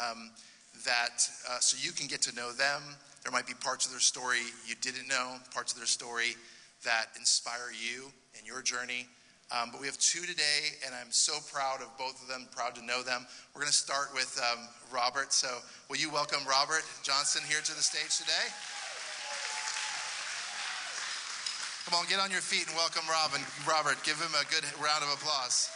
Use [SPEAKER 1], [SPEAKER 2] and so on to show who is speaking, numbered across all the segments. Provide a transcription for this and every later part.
[SPEAKER 1] um, that uh, so you can get to know them. There might be parts of their story you didn't know, parts of their story that inspire you in your journey. Um, but we have two today, and I'm so proud of both of them, proud to know them. We're going to start with um, Robert. So, will you welcome Robert Johnson here to the stage today? Come on, get on your feet and welcome Robin. Robert, give him a good round of applause.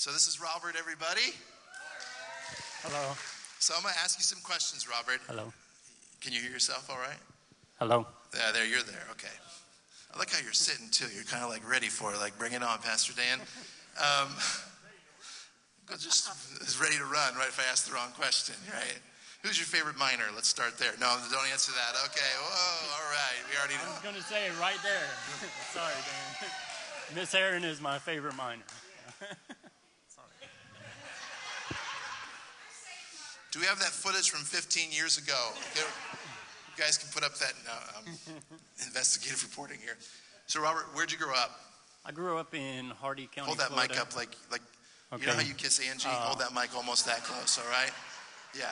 [SPEAKER 1] So this is Robert, everybody.
[SPEAKER 2] Hello.
[SPEAKER 1] So I'm going to ask you some questions, Robert.
[SPEAKER 2] Hello.
[SPEAKER 1] Can you hear yourself all right?
[SPEAKER 2] Hello.
[SPEAKER 1] Yeah, there, you're there. Okay. I like how you're sitting too. You're kind of like ready for it. Like, bring it on, Pastor Dan. Um, just is ready to run, right? If I ask the wrong question, right? Who's your favorite minor? Let's start there. No, don't answer that. Okay. Whoa. All right. We already know.
[SPEAKER 2] I was going to say it right there. Sorry, Dan. Miss Aaron is my favorite miner.
[SPEAKER 1] Do we have that footage from 15 years ago? You guys can put up that um, investigative reporting here. So, Robert, where'd you grow up?
[SPEAKER 2] I grew up in Hardee County.
[SPEAKER 1] Hold that
[SPEAKER 2] Florida.
[SPEAKER 1] mic up like like
[SPEAKER 2] Okay.
[SPEAKER 1] you know how you kiss Angie.
[SPEAKER 2] Uh,
[SPEAKER 1] Hold that mic almost that close. All right. Yeah.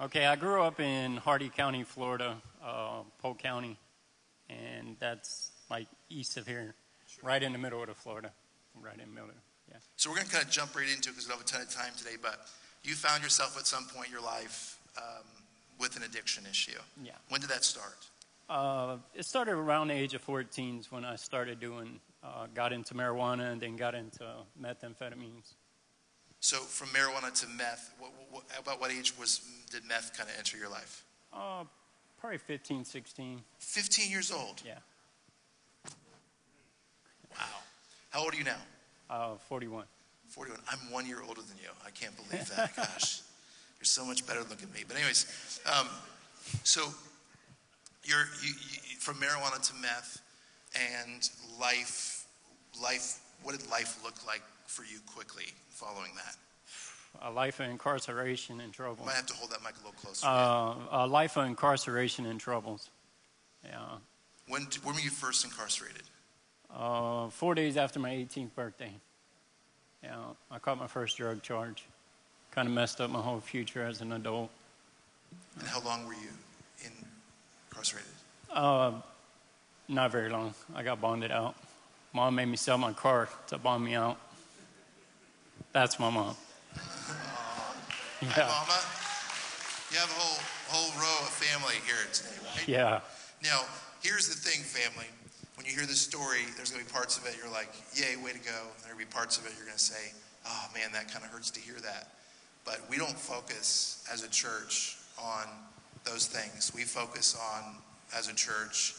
[SPEAKER 2] Okay, I grew up in Hardee County, Florida, uh, Polk County, and that's like east of here, right in the middle of Florida, right in the middle. Yeah.
[SPEAKER 1] So we're going to kind of jump right into it because we don't have a ton of time today. But you found yourself at some point in your life um, with an addiction issue.
[SPEAKER 2] Yeah.
[SPEAKER 1] When did that start?
[SPEAKER 2] Uh, it started around the age of 14 when I started doing, uh, got into marijuana and then got into methamphetamines.
[SPEAKER 1] So from marijuana to meth, what, what, about what age was did meth kind of enter your life?
[SPEAKER 2] Uh, probably 15, 16.
[SPEAKER 1] 15 years old.
[SPEAKER 2] Yeah.
[SPEAKER 1] Wow. How old are you now?
[SPEAKER 2] Uh, 41.
[SPEAKER 1] 41. I'm one year older than you. I can't believe that. Gosh, you're so much better looking than me. But anyways, um, so you're you, you, from marijuana to meth, and life, life. What did life look like for you quickly following that?
[SPEAKER 2] A life of incarceration and
[SPEAKER 1] I
[SPEAKER 2] trouble.
[SPEAKER 1] might have to hold that mic a little closer.
[SPEAKER 2] Uh, a life of incarceration and troubles. Yeah.
[SPEAKER 1] when when were you first incarcerated?
[SPEAKER 2] Uh, four days after my 18th birthday. Yeah, I caught my first drug charge. Kind of messed up my whole future as an adult.
[SPEAKER 1] And how long were you in, incarcerated?
[SPEAKER 2] Uh, not very long. I got bonded out. Mom made me sell my car to bond me out. That's my mom.
[SPEAKER 1] Hi,
[SPEAKER 2] Yeah.
[SPEAKER 1] Mama. You have a whole whole row of family here today, right?
[SPEAKER 2] Yeah.
[SPEAKER 1] Now, here's the thing, family. When you hear this story, there's going to be parts of it you're like, yay, way to go. And there'll be parts of it you're going to say, oh man, that kind of hurts to hear that. But we don't focus as a church on those things. We focus on, as a church,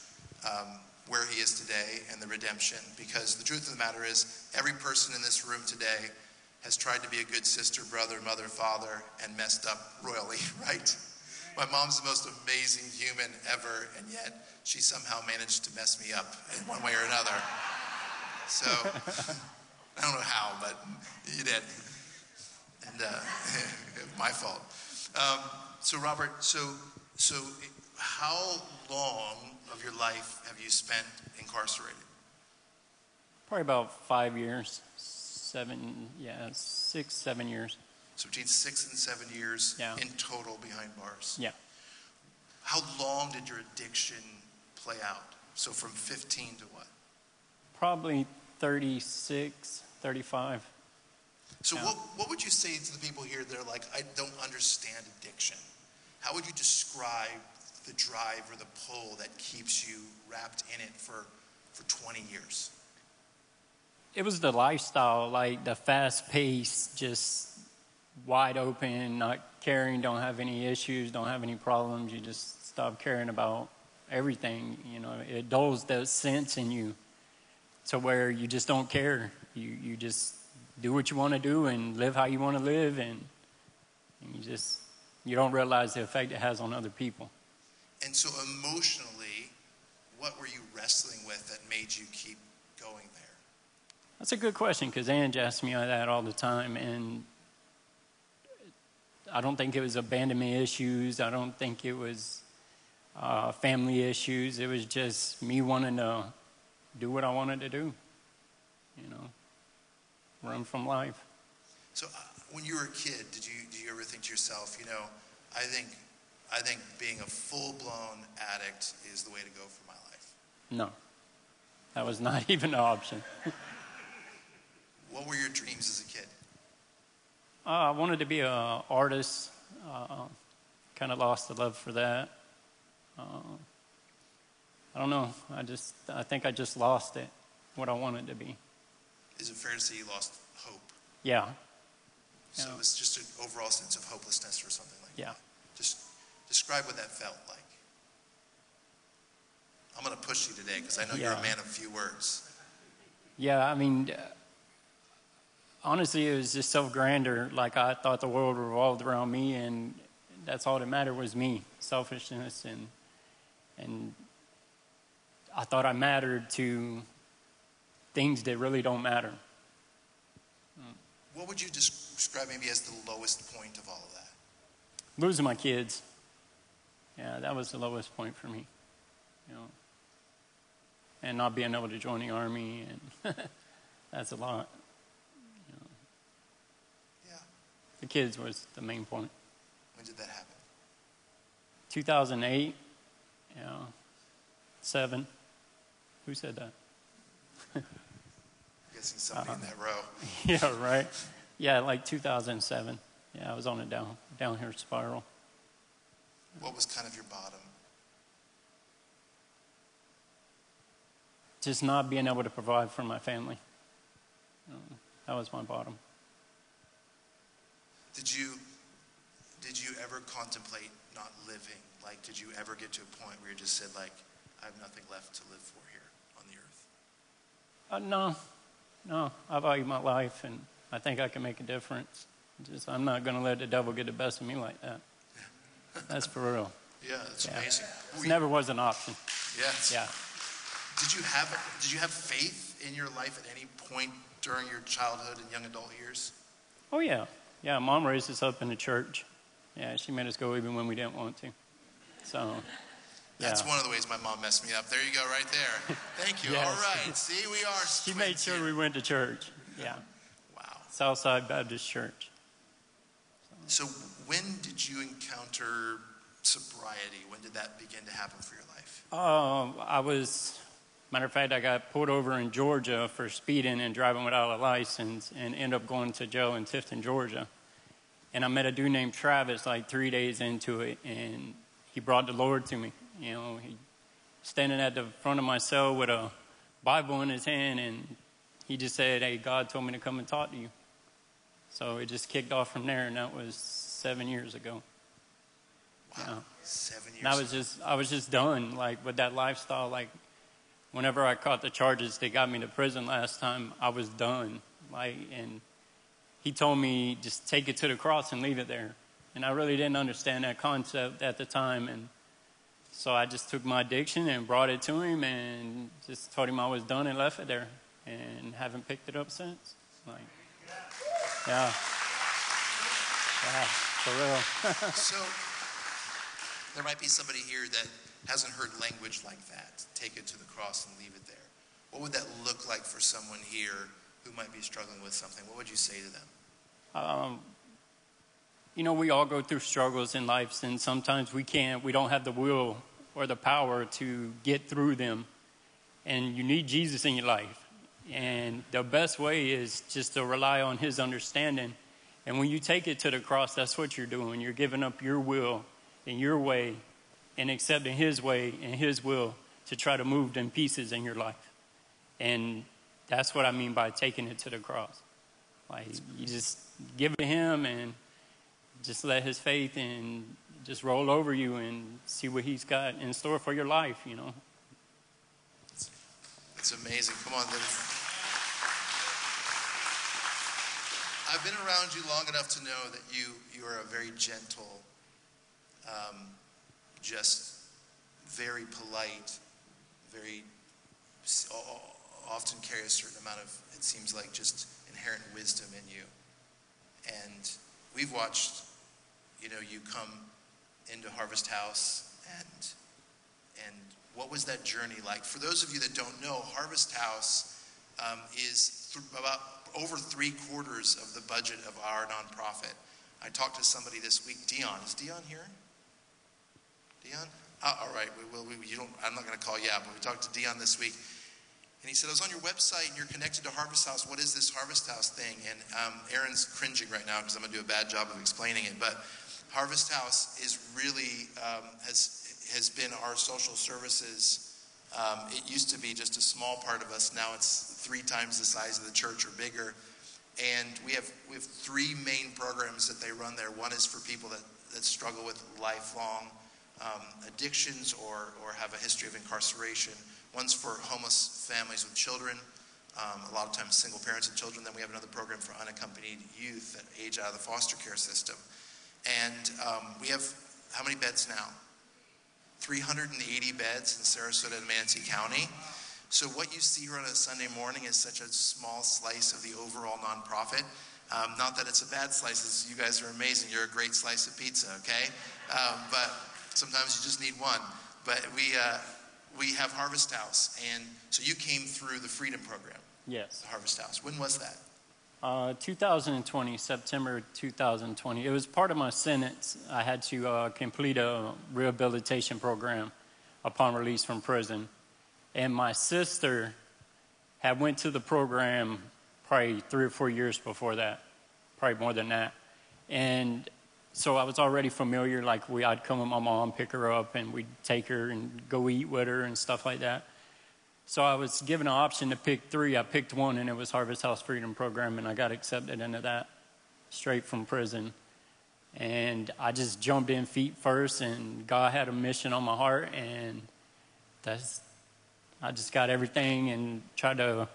[SPEAKER 1] um, where he is today and the redemption. Because the truth of the matter is, every person in this room today has tried to be a good sister, brother, mother, father, and messed up royally, right? My mom's the most amazing human ever, and yet she somehow managed to mess me up in one way or another. So I don't know how, but you did, and uh, my fault. Um, so Robert, so so how long of your life have you spent incarcerated?
[SPEAKER 2] Probably about five years. Seven, yeah, six, seven years.
[SPEAKER 1] So between six and seven years
[SPEAKER 2] Yeah.
[SPEAKER 1] in total behind bars.
[SPEAKER 2] Yeah.
[SPEAKER 1] How long did your addiction play out? So from 15 to what?
[SPEAKER 2] Probably 36, 35.
[SPEAKER 1] So
[SPEAKER 2] Yeah.
[SPEAKER 1] what, what would you say to the people here that are like, I don't understand addiction? How would you describe the drive or the pull that keeps you wrapped in it for, for 20 years?
[SPEAKER 2] It was the lifestyle, like the fast pace, just wide open, not caring, don't have any issues, don't have any problems. You just stop caring about everything. You know, it dulls the sense in you to where you just don't care. You you just do what you want to do and live how you want to live, and, and you just you don't realize the effect it has on other people.
[SPEAKER 1] And so emotionally, what were you wrestling with that made you keep going there?
[SPEAKER 2] That's a good question because Ange asks me that all the time, and I don't think it was abandonment issues. I don't think it was uh, family issues. It was just me wanting to do what I wanted to do. You know, run from life.
[SPEAKER 1] So uh, when you were a kid, did you did you ever think to yourself, you know, I think I think being a full blown addict is the way to go for my life?
[SPEAKER 2] No, that was not even an option.
[SPEAKER 1] What were your dreams as a kid?
[SPEAKER 2] Uh, I wanted to be an artist. Uh, kind of lost the love for that. Uh, I don't know. I just, I think I just lost it, what I wanted to be.
[SPEAKER 1] Is it fair to say you lost hope?
[SPEAKER 2] Yeah,
[SPEAKER 1] So
[SPEAKER 2] Yeah.
[SPEAKER 1] it was just an overall sense of hopelessness or something like
[SPEAKER 2] yeah.
[SPEAKER 1] that. Yeah. Just describe what that felt like. I'm going to push you today because I know you're a man of few words.
[SPEAKER 2] Yeah, I mean, uh, honestly, it was just self grander. Like I thought the world revolved around me, and that's all that mattered was me, selfishness, and and I thought I mattered to things that really don't matter.
[SPEAKER 1] What would you describe maybe as the lowest point of all of that?
[SPEAKER 2] Losing my kids, yeah, that was the lowest point for me. You know, and not being able to join the army, and that's a lot.
[SPEAKER 1] you Yeah.
[SPEAKER 2] The kids was the main point.
[SPEAKER 1] When did that happen?
[SPEAKER 2] 2008, yeah, seven. Who said that?
[SPEAKER 1] I'm guessing somebody
[SPEAKER 2] Uh-huh.
[SPEAKER 1] in that row.
[SPEAKER 2] yeah, right. Yeah, like 2007. Yeah, I was on a down down here spiral.
[SPEAKER 1] What was kind of your bottom?
[SPEAKER 2] Just not being able to provide for my family. Um, that was my bottom.
[SPEAKER 1] Did you did you ever contemplate not living? Like, did you ever get to a point where you just said, like, I have nothing left to live for here on the earth?
[SPEAKER 2] Uh, no, no. I value my life, and I think I can make a difference. Just I'm not going to let the devil get the best of me like that. That's for real.
[SPEAKER 1] Yeah, that's
[SPEAKER 2] Yeah.
[SPEAKER 1] amazing.
[SPEAKER 2] It never was an option.
[SPEAKER 1] yes.
[SPEAKER 2] Yeah.
[SPEAKER 1] Did you have did you have faith in your life at any point during your childhood and young adult years?
[SPEAKER 2] Oh yeah, yeah. Mom raised us up in the church. Yeah, she made us go even when we didn't want to. So, yeah.
[SPEAKER 1] That's one of the ways my mom messed me up. There you go, right there. Thank you.
[SPEAKER 2] Yes.
[SPEAKER 1] All right. See, we are.
[SPEAKER 2] She made sure
[SPEAKER 1] here.
[SPEAKER 2] we went to church. Yeah,
[SPEAKER 1] Wow.
[SPEAKER 2] Southside Baptist Church.
[SPEAKER 1] So, when did you encounter sobriety? When did that begin to happen for your life?
[SPEAKER 2] Um, I was, matter of fact, I got pulled over in Georgia for speeding and driving without a license, and ended up going to jail in Tifton, Georgia. And I met a dude named Travis like three days into it, and he brought the Lord to me. You know, he standing at the front of my cell with a Bible in his hand, and he just said, "Hey, God told me to come and talk to you." So it just kicked off from there, and that was seven years ago.
[SPEAKER 1] Wow. Seven years.
[SPEAKER 2] And I was just I was just done like with that lifestyle. Like whenever I caught the charges that got me to prison last time, I was done. Like and he told me just take it to the cross and leave it there. And I really didn't understand that concept at the time and so I just took my addiction and brought it to him and just told him I was done and left it there and haven't picked it up since. Like yeah. Yeah, for real.
[SPEAKER 1] so, there might be somebody here that hasn't heard language like that. Take it to the cross and leave it there. What would that look like for someone here who might be struggling with something? What would you say to them?
[SPEAKER 2] um, you know, we all go through struggles in life, and sometimes we can't, we don't have the will or the power to get through them. And you need Jesus in your life. And the best way is just to rely on His understanding. And when you take it to the cross, that's what you're doing. You're giving up your will and your way and accepting His way and His will to try to move them pieces in your life. And that's what I mean by taking it to the cross. Like you just give it to him and just let his faith and just roll over you and see what he's got in store for your life, you know.
[SPEAKER 1] It's amazing. Come on. I've been around you long enough to know that you you are a very gentle, um, just very polite, very often carry a certain amount of, it seems like, just inherent wisdom in you. And we've watched, you know, you come into Harvest House and and what was that journey like? For those of you that don't know, Harvest House um, is th- about over three quarters of the budget of our nonprofit. I talked to somebody this week, Dion. Is Dion here? Dion? Oh, all right. We will. We, you don't. I'm not going to call you out, but we talked to Dion this week, and he said, "I was on your website, and you're connected to Harvest House. What is this Harvest House thing?" And um, Aaron's cringing right now because I'm going to do a bad job of explaining it. But Harvest House is really um, has has been our social services. Um, it used to be just a small part of us. Now it's three times the size of the church or bigger. And we have we have three main programs that they run there. One is for people that, that struggle with lifelong um, addictions or, or have a history of incarceration. One's for homeless families with children, um, a lot of times single parents and children. Then we have another program for unaccompanied youth that age out of the foster care system. And um, we have how many beds now? 380 beds in Sarasota and Manatee County. So what you see here on a Sunday morning is such a small slice of the overall nonprofit. Um, not that it's a bad slice. You guys are amazing. You're a great slice of pizza, okay? Um, but sometimes you just need one. But we uh, we have Harvest House, and so you came through the Freedom Program.
[SPEAKER 2] Yes.
[SPEAKER 1] Harvest House. When was that?
[SPEAKER 2] Uh, 2020, September 2020. It was part of my sentence. I had to uh, complete a rehabilitation program upon release from prison, and my sister had went to the program probably three or four years before that, probably more than that, and so I was already familiar. Like we, I'd come with my mom, pick her up, and we'd take her and go eat with her and stuff like that. So I was given an option to pick three. I picked one, and it was Harvest House Freedom Program, and I got accepted into that straight from prison. And I just jumped in feet first, and God had a mission on my heart, and that's I just got everything and tried to,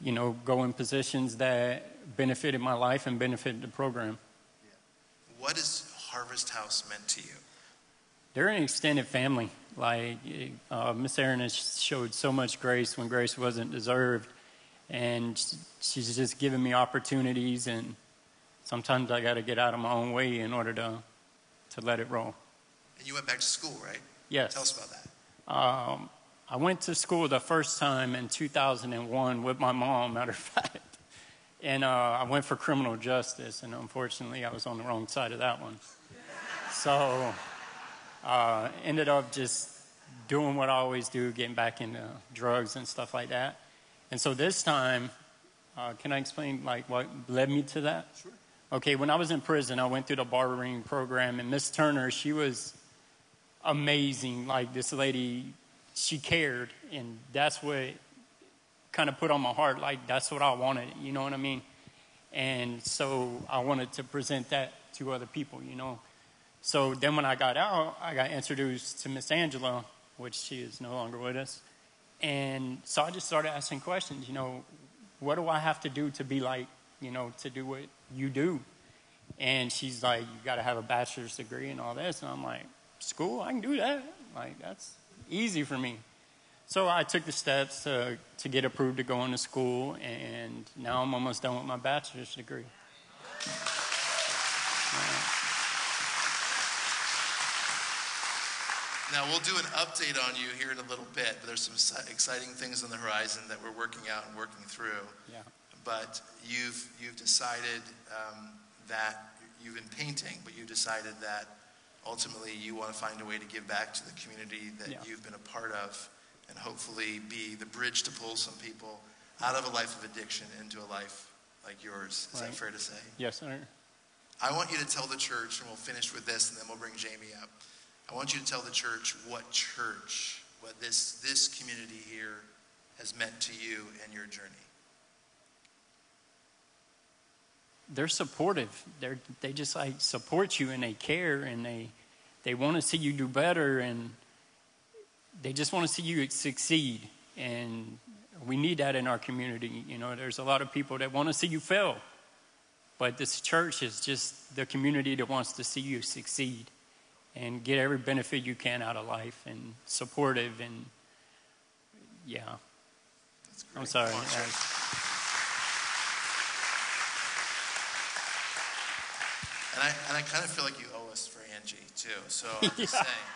[SPEAKER 2] you know, go in positions that benefited my life and benefited the program.
[SPEAKER 1] What has Harvest House meant to you?
[SPEAKER 2] They're an extended family. Like uh, Miss Aaron has showed so much grace when grace wasn't deserved, and she's just given me opportunities. And sometimes I got to get out of my own way in order to to let it roll.
[SPEAKER 1] And you went back to school, right?
[SPEAKER 2] Yes.
[SPEAKER 1] Tell us about that.
[SPEAKER 2] Um, I went to school the first time in 2001 with my mom, matter of fact. And uh, I went for criminal justice, and unfortunately, I was on the wrong side of that one. So uh, ended up just doing what I always do, getting back into drugs and stuff like that. And so this time, uh, can I explain like what led me to that?
[SPEAKER 1] Sure.
[SPEAKER 2] Okay, when I was in prison, I went through the barbering program, and Miss Turner, she was amazing. Like this lady, she cared, and that's what kind of put on my heart. Like that's what I wanted. You know what I mean? And so I wanted to present that to other people. You know. So then when I got out, I got introduced to Miss Angela, which she is no longer with us. And so I just started asking questions, you know, what do I have to do to be like, you know, to do what you do? And she's like, you got to have a bachelor's degree and all this. And I'm like, school, I can do that. Like, that's easy for me. So I took the steps to, to get approved to go into school, and now I'm almost done with my bachelor's degree.
[SPEAKER 1] Now, we'll do an update on you here in a little bit, but there's some exciting things on the horizon that we're working out and working through.
[SPEAKER 2] Yeah.
[SPEAKER 1] But you've, you've decided um, that you've been painting, but you decided that ultimately you want to find a way to give back to the community that
[SPEAKER 2] yeah.
[SPEAKER 1] you've been a part of and hopefully be the bridge to pull some people out of a life of addiction into a life like yours. Is
[SPEAKER 2] right.
[SPEAKER 1] that fair to say?
[SPEAKER 2] Yes, sir.
[SPEAKER 1] I want you to tell the church, and we'll finish with this, and then we'll bring Jamie up. I want you to tell the church what church, what this, this community here has meant to you and your journey.
[SPEAKER 2] They're supportive. They're, they just like support you and they care and they, they want to see you do better and they just want to see you succeed. And we need that in our community. You know, there's a lot of people that want to see you fail. But this church is just the community that wants to see you succeed and get every benefit you can out of life and supportive and yeah.
[SPEAKER 1] That's
[SPEAKER 2] I'm sorry.
[SPEAKER 1] And I, and I kind of feel like you owe us for Angie too. So I'm just
[SPEAKER 2] Yeah.
[SPEAKER 1] saying,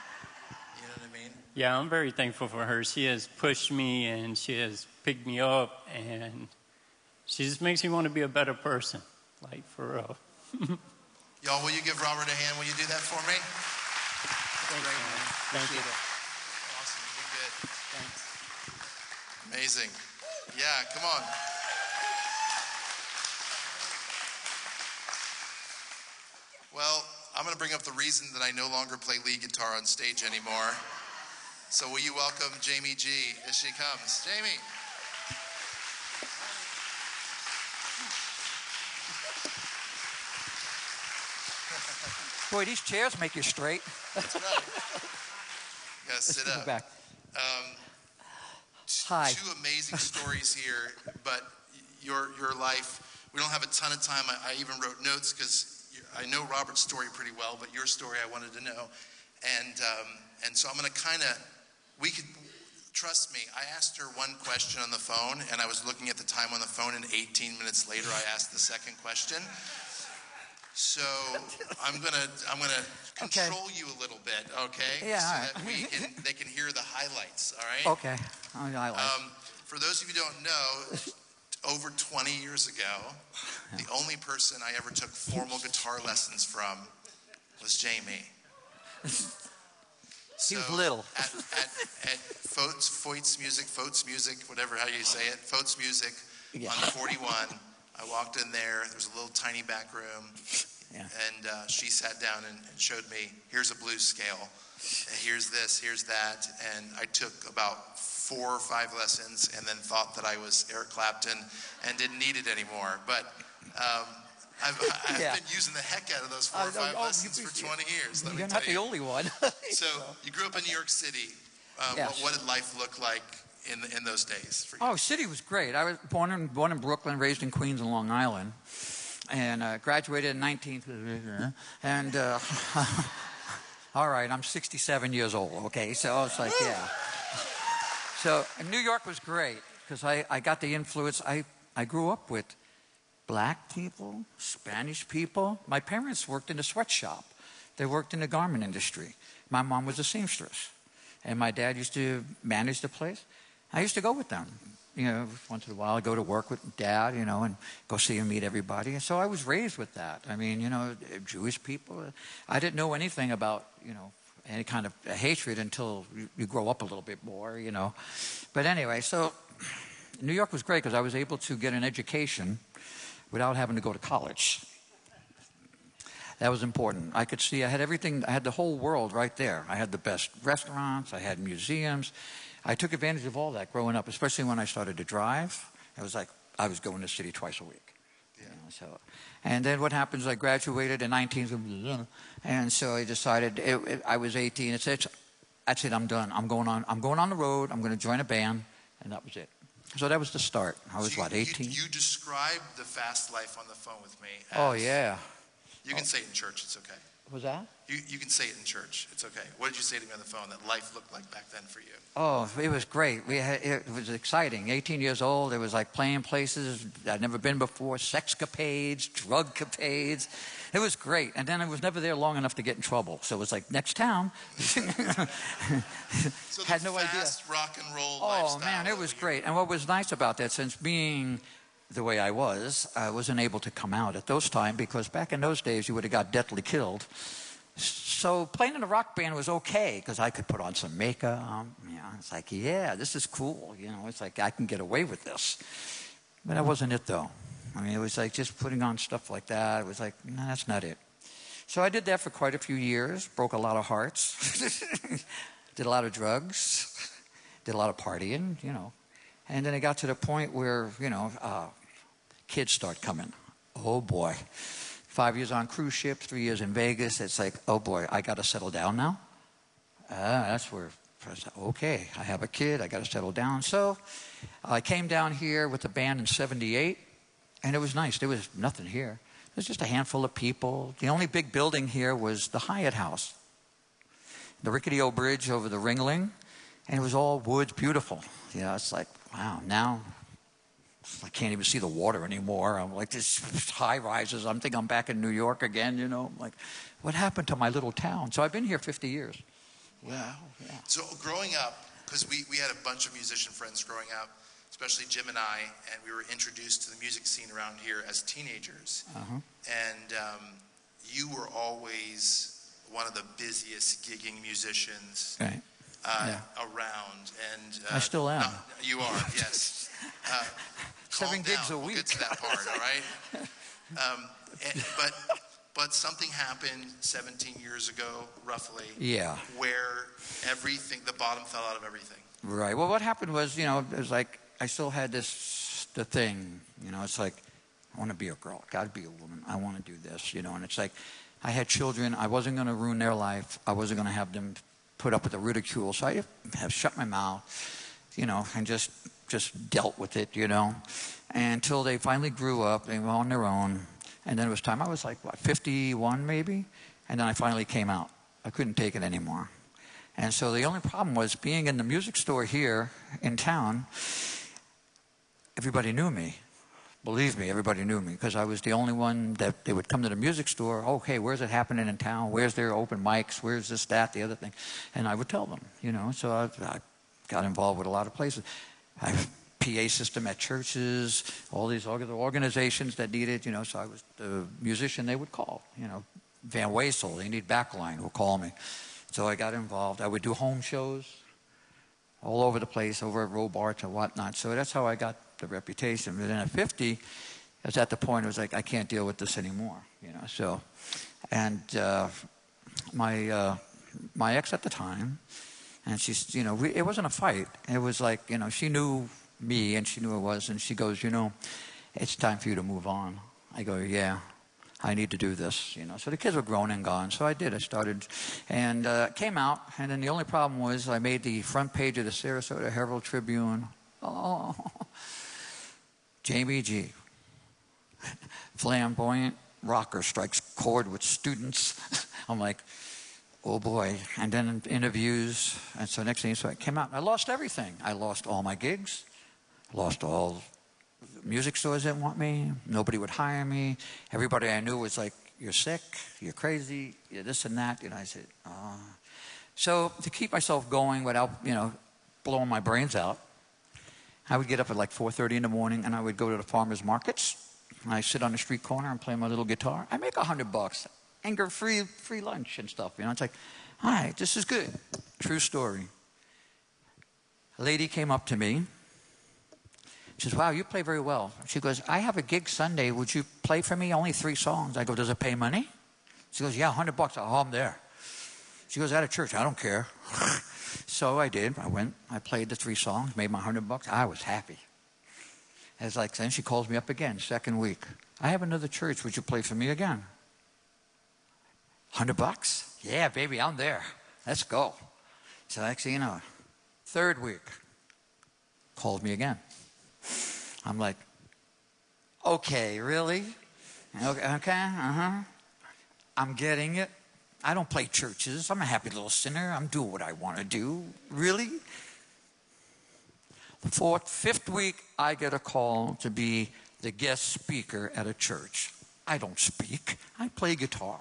[SPEAKER 1] you know what I mean?
[SPEAKER 2] Yeah, I'm very thankful for her. She has pushed me and she has picked me up and she just makes me want to be a better person. Like for real.
[SPEAKER 1] Y'all, will you give Robert a hand? Will you do that for me?
[SPEAKER 2] Thanks,
[SPEAKER 1] Great,
[SPEAKER 2] man. Thank you.
[SPEAKER 1] It. Awesome. You did good.
[SPEAKER 2] Thanks.
[SPEAKER 1] Amazing. Yeah, come on. Well, I'm going to bring up the reason that I no longer play lead guitar on stage anymore. So, will you welcome Jamie G as she comes? Jamie.
[SPEAKER 3] Boy, these chairs make you straight.
[SPEAKER 1] That's right. You gotta sit up.
[SPEAKER 3] back.
[SPEAKER 1] Um, t-
[SPEAKER 3] Hi.
[SPEAKER 1] Two amazing stories here, but your your life. We don't have a ton of time. I, I even wrote notes because I know Robert's story pretty well, but your story I wanted to know, and um, and so I'm going to kind of. We could trust me. I asked her one question on the phone, and I was looking at the time on the phone, and 18 minutes later, I asked the second question. So I'm gonna I'm gonna
[SPEAKER 3] Okay.
[SPEAKER 1] control you a little bit, okay?
[SPEAKER 3] Yeah,
[SPEAKER 1] So that we can they can hear the highlights. All right.
[SPEAKER 3] Okay. Like.
[SPEAKER 1] Um, for those of you who don't know, over 20 years ago, the only person I ever took formal guitar lessons from was Jamie.
[SPEAKER 3] He was
[SPEAKER 1] So
[SPEAKER 3] little.
[SPEAKER 1] At, at, at Foats, Foyt's Music, Foats Music, whatever how you say it, Foats Music
[SPEAKER 3] Yeah.
[SPEAKER 1] on 41. I walked in there. There was a little tiny back room.
[SPEAKER 3] Yeah.
[SPEAKER 1] And uh, she sat down and, and showed me here's a blues scale, and here's this, here's that. And I took about four or five lessons and then thought that I was Eric Clapton and didn't need it anymore. But um, I've, I've
[SPEAKER 3] Yeah.
[SPEAKER 1] been using the heck out of those four
[SPEAKER 3] Uh,
[SPEAKER 1] or five
[SPEAKER 3] oh,
[SPEAKER 1] lessons
[SPEAKER 3] you-
[SPEAKER 1] for 20 years. Let
[SPEAKER 3] You're not the only one.
[SPEAKER 1] So you grew up in New York City. Uh,
[SPEAKER 3] Yes.
[SPEAKER 1] what, what did life look like in in those days for you?
[SPEAKER 3] oh, city was great. I was born in born in Brooklyn, raised in Queens and Long Island, and uh, graduated in 19th. And uh, all right, I'm 67 years old. Okay, so it's like yeah. So New York was great because I, I got the influence. I I grew up with black people, Spanish people. My parents worked in a sweatshop. They worked in the garment industry. My mom was a seamstress. And my dad used to manage the place. I used to go with them. You know, once in a while, I'd go to work with dad, you know, and go see him meet everybody. And so I was raised with that. I mean, you know, Jewish people. I didn't know anything about, you know, any kind of hatred until you, you grow up a little bit more, you know. But anyway, so New York was great because I was able to get an education without having to go to college. That was important. I could see, I had everything, I had the whole world right there. I had the best restaurants, I had museums. I took advantage of all that growing up, especially when I started to drive. It was like I was going to the city twice a week. You know, so, and then what happens? I graduated in 19, and so I decided it, it, I was 18. It's, it's that's it. I'm done. I'm going on. I'm going on the road. I'm going to join a band, and that was it. So that was the start. I was
[SPEAKER 1] So you-
[SPEAKER 3] what 18.
[SPEAKER 1] You, described the fast life on the phone with me.
[SPEAKER 3] oh yeah.
[SPEAKER 1] You can say it in church. It's okay.
[SPEAKER 3] Was that?
[SPEAKER 1] You, you can say it in church. It's okay. What did you say to me on the phone that life looked like back then for you?
[SPEAKER 3] Oh, it was great. We had, it was exciting. 18 years old. It was like playing places I'd never been before, sexcapades, drug capades. It was great. And then I was never there long enough to get in trouble. So it was like, next town.
[SPEAKER 1] So
[SPEAKER 3] Had no idea.
[SPEAKER 1] rock and roll
[SPEAKER 3] Oh, man, it was great. And what was nice about that, since being the way I was, I wasn't able to come out at those times because back in those days you would have got deathly killed. So playing in a rock band was okay because I could put on some makeup. You know, it's like, yeah, this is cool. You know, it's like I can get away with this. But that wasn't it though. I mean, it was like just putting on stuff like that. It was like, no, that's not it. So I did that for quite a few years. Broke a lot of hearts. did a lot of drugs. Did a lot of partying. You know, and then it got to the point where you know uh, kids start coming. Oh boy. Five years on cruise ship, three years in Vegas. It's like, oh boy, I got to settle down now. Ah, that's where, okay, I have a kid, I got to settle down. So I came down here with the band in 78, and it was nice. There was nothing here. It was just a handful of people. The only big building here was the Hyatt House. the rickety old bridge over the Ringling, and it was all woods, beautiful. You know, it's like, wow, now I can't even see the water anymore. I'm like, this high rises. I'm thinking I'm back in New York again, you know. I'm like, what happened to my little town? So I've been here 50 years.
[SPEAKER 1] Wow.
[SPEAKER 3] Yeah.
[SPEAKER 1] So growing up, because we, we had a bunch of musician friends growing up, especially Jim and I, and we were introduced to the music scene around here as teenagers.
[SPEAKER 3] Uh-huh.
[SPEAKER 1] And um, you were always one of the busiest gigging musicians
[SPEAKER 3] Right.
[SPEAKER 1] Uh,
[SPEAKER 3] Yeah.
[SPEAKER 1] around. And uh,
[SPEAKER 3] I still am.
[SPEAKER 1] not- you are, yes. Uh,
[SPEAKER 3] Seven gigs
[SPEAKER 1] down.
[SPEAKER 3] a
[SPEAKER 1] We'll
[SPEAKER 3] week.
[SPEAKER 1] get to that part, all right? Um, and, but but something happened 17 years ago, roughly,
[SPEAKER 3] Yeah.
[SPEAKER 1] where everything, the bottom fell out of everything.
[SPEAKER 3] Right. Well, what happened was, you know, it was like I still had this the thing. You know, it's like I want to be a girl. Got to be a woman. I want to do this. You know, and it's like I had children. I wasn't going to ruin their life. I wasn't going to have them put up with the ridicule. So I have shut my mouth. You know, and just just dealt with it. You know, until they finally grew up. They were on their own. And then it was time. I was like what 51 maybe, and then I finally came out. I couldn't take it anymore. And so the only problem was being in the music store here in town, everybody knew me. Believe me, everybody knew me because I was the only one that they would come to the music store. Oh, okay, where's it happening in town? Where's their open mics? Where's this, that, the other thing? And I would tell them, you know. So I, I got involved with a lot of places. I PA system at churches, all these organizations that needed, you know. So I was the musician they would call, you know. Van Wezel, they need backline, will call me. So I got involved. I would do home shows all over the place, over at Robarts and whatnot. So that's how I got the reputation. But then at 50, I was at the point, it was like, I can't deal with this anymore, you know. So, and uh, my, uh, my ex at the time, and she's, you know, we, it wasn't a fight. It was like, you know, she knew me and she knew it was, and she goes, you know, it's time for you to move on. I go, yeah. I need to do this, you know. So the kids were grown and gone. So I did. I started and uh, came out. And then the only problem was I made the front page of the Sarasota Herald Tribune. Oh, Jamie G. Flamboyant rocker strikes chord with students. I'm like, oh boy. And then interviews. And so next thing, so I came out. and I lost everything. I lost all my gigs. Lost all music stores didn't want me. Nobody would hire me. Everybody I knew was like, "You're sick. You're crazy. You're this and that." And I said, "Ah." So to keep myself going without, you know, blowing my brains out, I would get up at like 4:30 in the morning and I would go to the farmers markets. I sit on the street corner and play my little guitar. I make a hundred bucks and free free lunch and stuff. You know, it's like, all right, this is good. True story. A lady came up to me she says, Wow, you play very well. She goes, I have a gig Sunday. Would you play for me? Only three songs. I go, Does it pay money? She goes, Yeah, 100 bucks. Oh, I'm there. She goes, out of church. I don't care. so I did. I went, I played the three songs, made my 100 bucks. I was happy. As like, then she calls me up again, second week. I have another church. Would you play for me again? 100 bucks? Yeah, baby, I'm there. Let's go. So next thing you know, third week, called me again. I'm like, okay, really? Okay, uh huh. I'm getting it. I don't play churches. I'm a happy little sinner. I'm doing what I want to do. Really? The fourth, fifth week, I get a call to be the guest speaker at a church. I don't speak, I play guitar.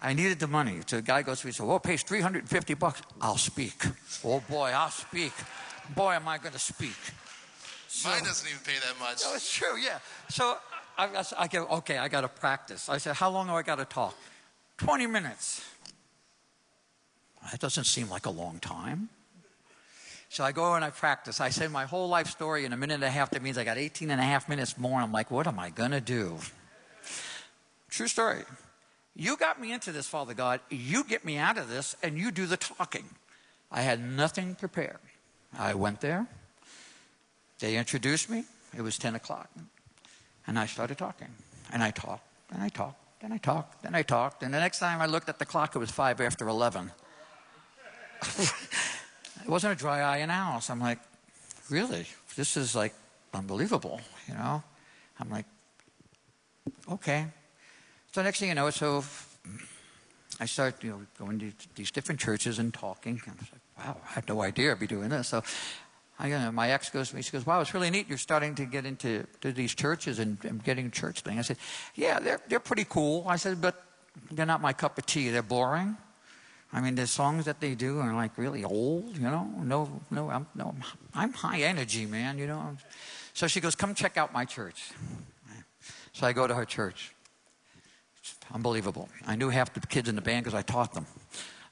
[SPEAKER 3] I needed the money. So the guy goes to me and says, Well, pays 350 bucks. I'll speak. Oh boy, I'll speak. Boy, am I going to speak. So-
[SPEAKER 1] Mine doesn't even pay that much.
[SPEAKER 3] no, it's true, yeah. So I, I, I go, okay, I got to practice. I said, how long do I got to talk? 20 minutes. That doesn't seem like a long time. So I go and I practice. I say my whole life story in a minute and a half. That means I got 18 and a half minutes more. And I'm like, what am I going to do? True story. You got me into this, Father God. You get me out of this and you do the talking. I had nothing prepared. I went there. They introduced me. It was 10 o'clock. And I started talking. And I talked, and I talked, and I talked, and I talked. And the next time I looked at the clock, it was 5 after 11. it wasn't a dry eye house. I'm like, really? This is like unbelievable, you know? I'm like, okay. So next thing you know, so I start you know, going to these different churches and talking. I was like, wow, I had no idea I'd be doing this. So I, uh, my ex goes to me, she goes, wow, it's really neat. You're starting to get into to these churches and, and getting church thing. I said, yeah, they're, they're pretty cool. I said, but they're not my cup of tea. They're boring. I mean, the songs that they do are like really old, you know. No, no, I'm, no, I'm high energy, man. You know. So she goes, "Come check out my church." So I go to her church. It's unbelievable. I knew half the kids in the band because I taught them.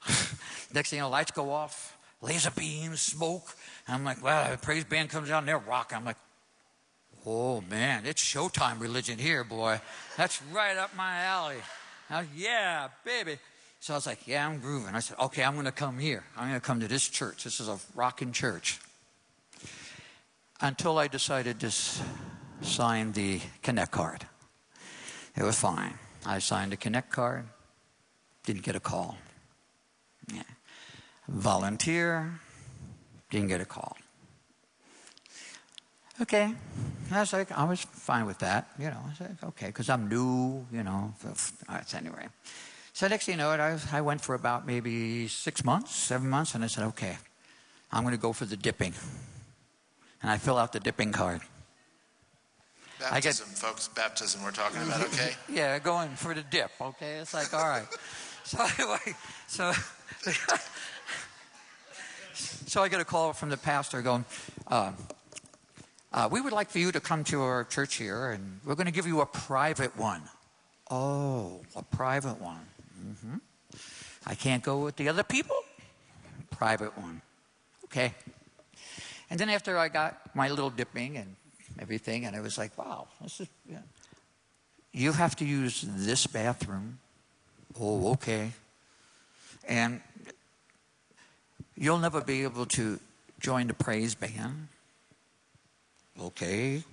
[SPEAKER 3] Next thing you know, lights go off, laser beams, smoke. I'm like, wow, the praise band comes and they're rocking. I'm like, oh man, it's showtime religion here, boy. That's right up my alley. Yeah, baby. So I was like, yeah, I'm grooving. I said, okay, I'm going to come here. I'm going to come to this church. This is a rocking church. Until I decided to sign the Connect card. It was fine. I signed the Connect card, didn't get a call. Yeah. Volunteer, didn't get a call. Okay. I was like, I was fine with that, you know. I was like, okay, because I'm new, you know. That's Anyway. So next thing you know, I, I went for about maybe six months, seven months, and I said, okay, I'm going to go for the dipping. And I fill out the dipping card.
[SPEAKER 1] Baptism, get, folks, baptism we're talking about, okay?
[SPEAKER 3] yeah, going for the dip, okay? It's like, all right. so anyway, so, so I get a call from the pastor going, uh, uh, we would like for you to come to our church here, and we're going to give you a private one. Oh, a private one. Mm-hmm. I can't go with the other people? Private one. Okay. And then after I got my little dipping and everything, and I was like, wow, this is, yeah. you have to use this bathroom. Oh, okay. And you'll never be able to join the praise band. Okay.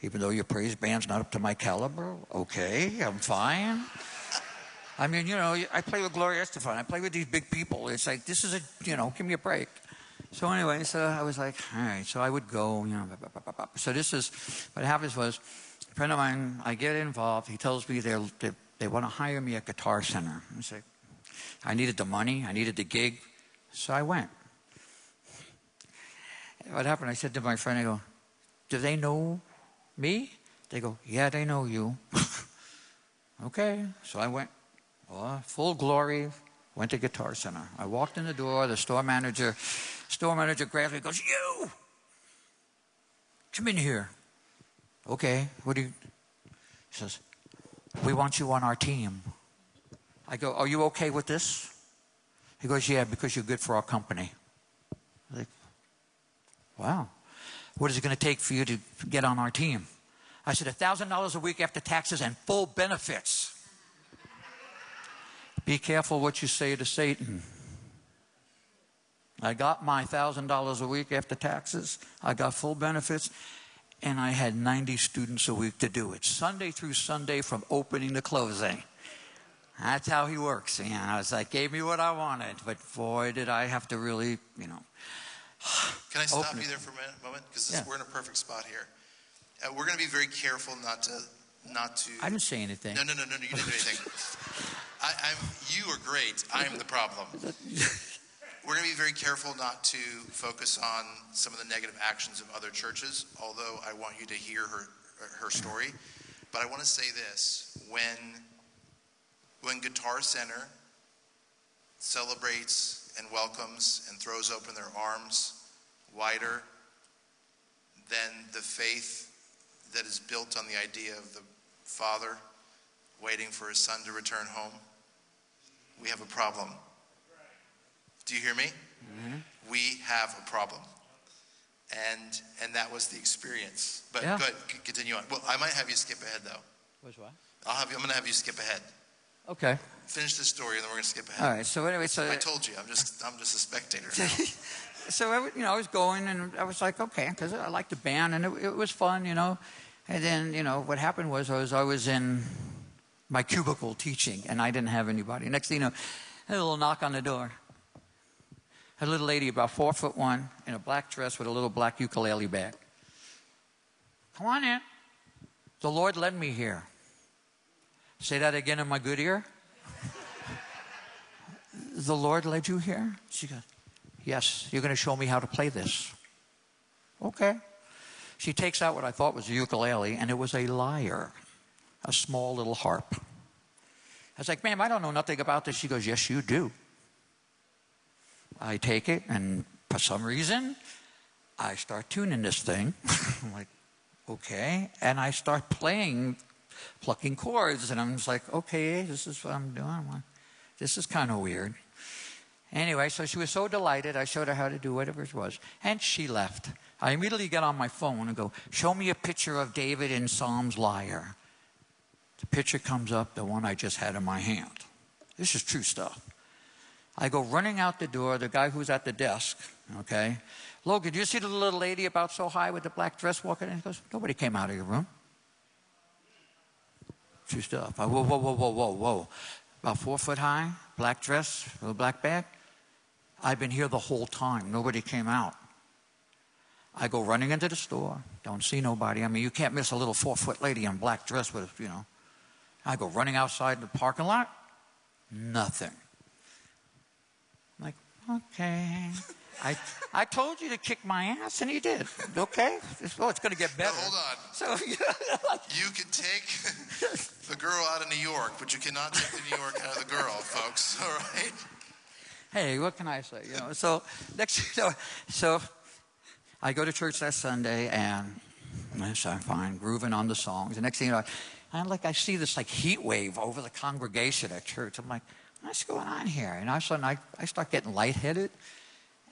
[SPEAKER 3] Even though your praise band's not up to my caliber. Okay, I'm fine. I mean, you know, I play with Gloria Estefan. I play with these big people. It's like, this is a, you know, give me a break. So anyway, so I was like, all right. So I would go, you know. Blah, blah, blah, so this is, what happens was, a friend of mine, I get involved. He tells me they they, want to hire me at Guitar Center. I said, I needed the money. I needed the gig. So I went. What happened? I said to my friend, I go, do they know me? They go, yeah, they know you. okay. So I went. Well, full glory, went to Guitar Center. I walked in the door, the store manager, store manager grabs me, goes, You! Come in here. Okay, what do you he says, We want you on our team. I go, Are you okay with this? He goes, Yeah, because you're good for our company. I'm like, wow. What is it going to take for you to get on our team? I said, $1,000 a week after taxes and full benefits. Be careful what you say to Satan. I got my $1,000 a week after taxes. I got full benefits. And I had 90 students a week to do it, Sunday through Sunday from opening to closing. That's how he works. Know, I was like, gave me what I wanted. But boy, did I have to really, you know.
[SPEAKER 1] Can I stop you there for a moment? Because yeah. we're in a perfect spot here. Uh, we're going to be very careful not to, not to.
[SPEAKER 3] I didn't say anything.
[SPEAKER 1] No, no, no, no, no you didn't do anything. I, am you are great. I'm the problem. We're going to be very careful not to focus on some of the negative actions of other churches, although I want you to hear her, her story. But I want to say this when, when Guitar Center celebrates and welcomes and throws open their arms wider than the faith that is built on the idea of the Father waiting for his son to return home, we have a problem. Do you hear me? Mm-hmm. We have a problem. And and that was the experience. But yeah. continue on. Well, I might have you skip ahead though.
[SPEAKER 3] Which what?
[SPEAKER 1] I'll have you. I'm going to have you skip ahead.
[SPEAKER 3] Okay.
[SPEAKER 1] Finish the story, and then we're going to skip ahead.
[SPEAKER 3] All right. So anyway, so
[SPEAKER 1] I told you, I'm just I'm just a spectator.
[SPEAKER 3] so I, you know, I was going, and I was like, okay, because I liked the band, and it, it was fun, you know. And then you know what happened was I was I was in my cubicle teaching, and I didn't have anybody. Next thing you know, a little knock on the door. A little lady about four foot one in a black dress with a little black ukulele bag. Come on in. The Lord led me here. Say that again in my good ear. The Lord led you here? She goes, Yes, you're going to show me how to play this. Okay. She takes out what I thought was a ukulele, and it was a lyre, a small little harp. I was like, ma'am, I don't know nothing about this. She goes, Yes, you do. I take it, and for some reason, I start tuning this thing. I'm like, okay. And I start playing, plucking chords, and I'm just like, okay, this is what I'm doing. This is kind of weird. Anyway, so she was so delighted. I showed her how to do whatever it was, and she left. I immediately get on my phone and go, show me a picture of David in Psalms lyre. The picture comes up, the one I just had in my hand. This is true stuff. I go running out the door, the guy who's at the desk, okay? Logan, do you see the little lady about so high with the black dress walking in? He goes, nobody came out of your room. True stuff. I, whoa, whoa, whoa, whoa, whoa, whoa. About four foot high, black dress, little black bag. I've been here the whole time. Nobody came out. I go running into the store. Don't see nobody. I mean, you can't miss a little four foot lady in black dress with, you know. I go running outside in the parking lot. Nothing. I'm like, okay. I, I told you to kick my ass, and he did. Okay? Oh, it's going to get better.
[SPEAKER 1] hold on.
[SPEAKER 3] So,
[SPEAKER 1] you can take the girl out of New York, but you cannot take the New York out of the girl, folks. All right?
[SPEAKER 3] Hey, what can I say? You know, so next, you know, so I go to church that Sunday, and yes, I'm fine, grooving on the songs. The next thing you know, I'm like I see this like heat wave over the congregation at church. I'm like, what's going on here? And all of a sudden, I, I start getting lightheaded.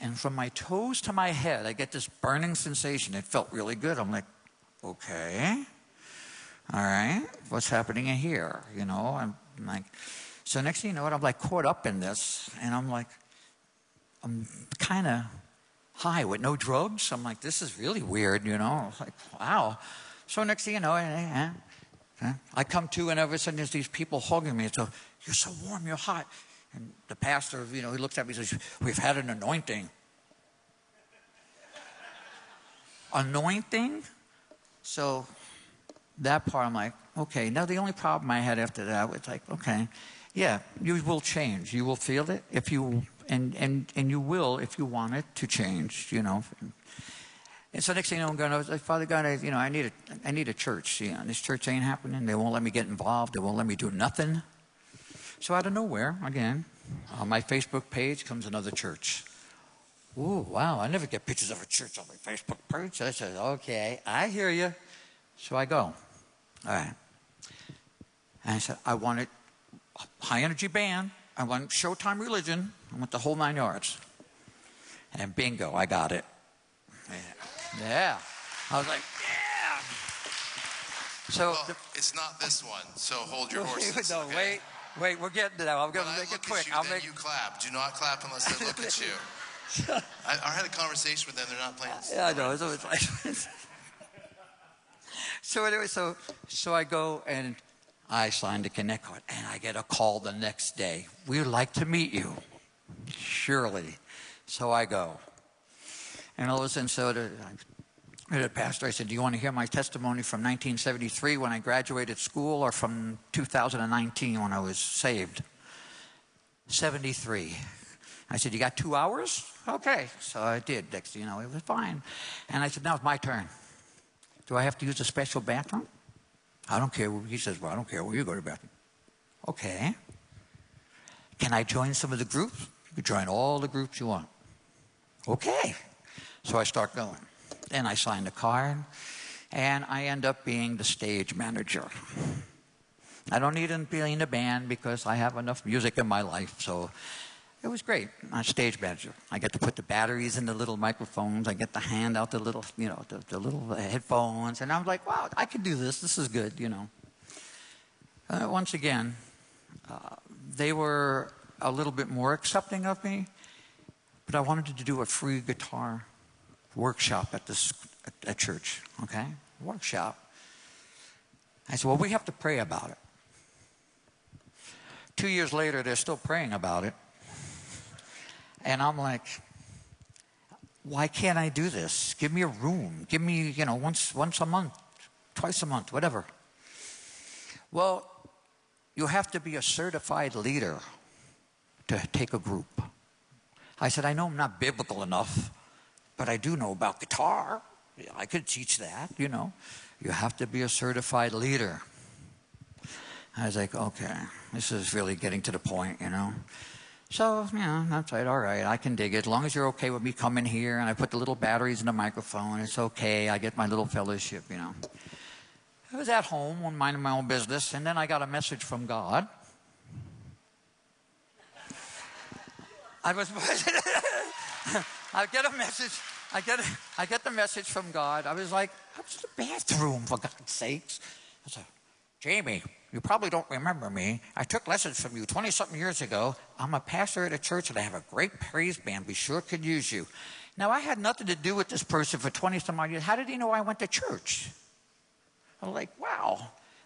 [SPEAKER 3] And from my toes to my head, I get this burning sensation. It felt really good. I'm like, okay, all right, what's happening in here? You know, I'm like, so next thing you know, what I'm like caught up in this, and I'm like, I'm kind of high with no drugs. I'm like, this is really weird, you know. I was like, wow. So next thing you know, I, I come to, and all of a sudden there's these people hugging me. So you're so warm, you're hot. And the pastor, you know, he looks at me and says, We've had an anointing. anointing? So that part, I'm like, okay. Now, the only problem I had after that was like, okay, yeah, you will change. You will feel it if you, and, and, and you will if you want it to change, you know. And so next thing you know, I'm going, I was like, Father God, I, you know, I need a, I need a church. You know, this church ain't happening. They won't let me get involved. They won't let me do nothing. So out of nowhere, again, on my Facebook page comes another church. Oh, wow, I never get pictures of a church on my Facebook page. I said, okay, I hear you. So I go. All right. And I said, I want a high energy band. I want Showtime Religion. I want the whole nine yards. And bingo, I got it. Yeah. I was like, yeah. So
[SPEAKER 1] well, the, it's not this one. So hold your horses.
[SPEAKER 3] no,
[SPEAKER 1] okay?
[SPEAKER 3] wait. Wait, we're getting to that. I'm going to make it quick.
[SPEAKER 1] You,
[SPEAKER 3] I'll make
[SPEAKER 1] you clap. Do not clap unless they look at you. I, I, had a conversation with them. They're not playing.
[SPEAKER 3] Yeah, I know. It's always like. So anyway, so so I go and I signed a connect card, and I get a call the next day. We would like to meet you. Surely. So I go, and all of a sudden, so the, the pastor, I said, Do you want to hear my testimony from 1973 when I graduated school or from 2019 when I was saved? 73. I said, You got two hours? Okay. So I did. Next you know, it was fine. And I said, Now it's my turn. Do I have to use a special bathroom? I don't care. He says, Well, I don't care where you go to the bathroom. Okay. Can I join some of the groups? You can join all the groups you want. Okay. So I start going. And I sign the card, and I end up being the stage manager. I don't need to be in a band because I have enough music in my life, so it was great. I'm a stage manager. I get to put the batteries in the little microphones. I get to hand out the little, you know, the, the little headphones, and I'm like, wow, I can do this. This is good, you know. Uh, once again, uh, they were a little bit more accepting of me, but I wanted to do a free guitar workshop at this at church. Okay, workshop. I said, well, we have to pray about it. Two years later, they're still praying about it. And I'm like, why can't I do this? Give me a room. Give me, you know, once once a month, twice a month, whatever. Well, you have to be a certified leader to take a group. I said, I know I'm not biblical enough, but I do know about guitar. I could teach that, you know. You have to be a certified leader. I was like, okay, this is really getting to the point, you know. So, know, that's right, all right, I can dig it. As long as you're okay with me coming here and I put the little batteries in the microphone, it's okay. I get my little fellowship, you know. I was at home, minding my own business, and then I got a message from God. I was, I get a message. I get, I get the message from God. I was like, I was in the bathroom, for God's sakes. I said, Jami, you probably don't remember me. I took lessons from you 20 something years ago. I'm a pastor at a church and I have a great praise band. We sure could use you. Now, I had nothing to do with this person for 20 some odd years. How did he know I went to church? I'm like, wow,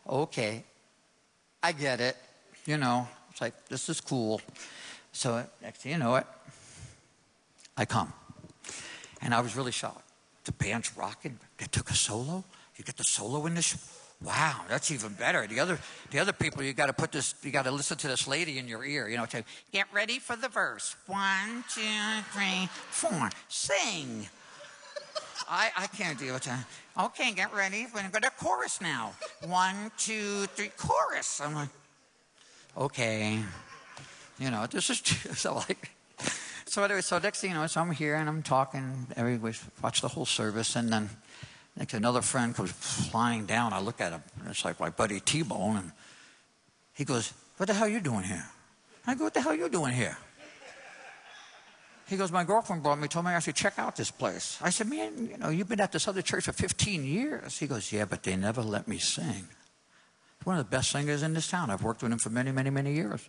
[SPEAKER 3] okay, I get it. You know, it's like, this is cool. So, next thing you know it, I come. And I was really shocked. The band's rocking. They took a solo. You get the solo in this. Wow, that's even better. The other, the other people, you got to put this. You got to listen to this lady in your ear. You know, to get ready for the verse. One, two, three, four. Sing. I, I can't deal with that. Okay, get ready. We're going to go to chorus now. One, two, three, chorus. I'm like, okay. You know, this is so like. So anyway, so next thing you know, so I'm here and I'm talking. Everybody watch the whole service, and then next another friend comes flying down. I look at him. It's like my buddy T-Bone, and he goes, "What the hell are you doing here?" I go, "What the hell are you doing here?" He goes, My girlfriend brought me, told me I should check out this place. I said, Man, you know, you've been at this other church for 15 years. He goes, Yeah, but they never let me sing. One of the best singers in this town. I've worked with him for many, many, many years.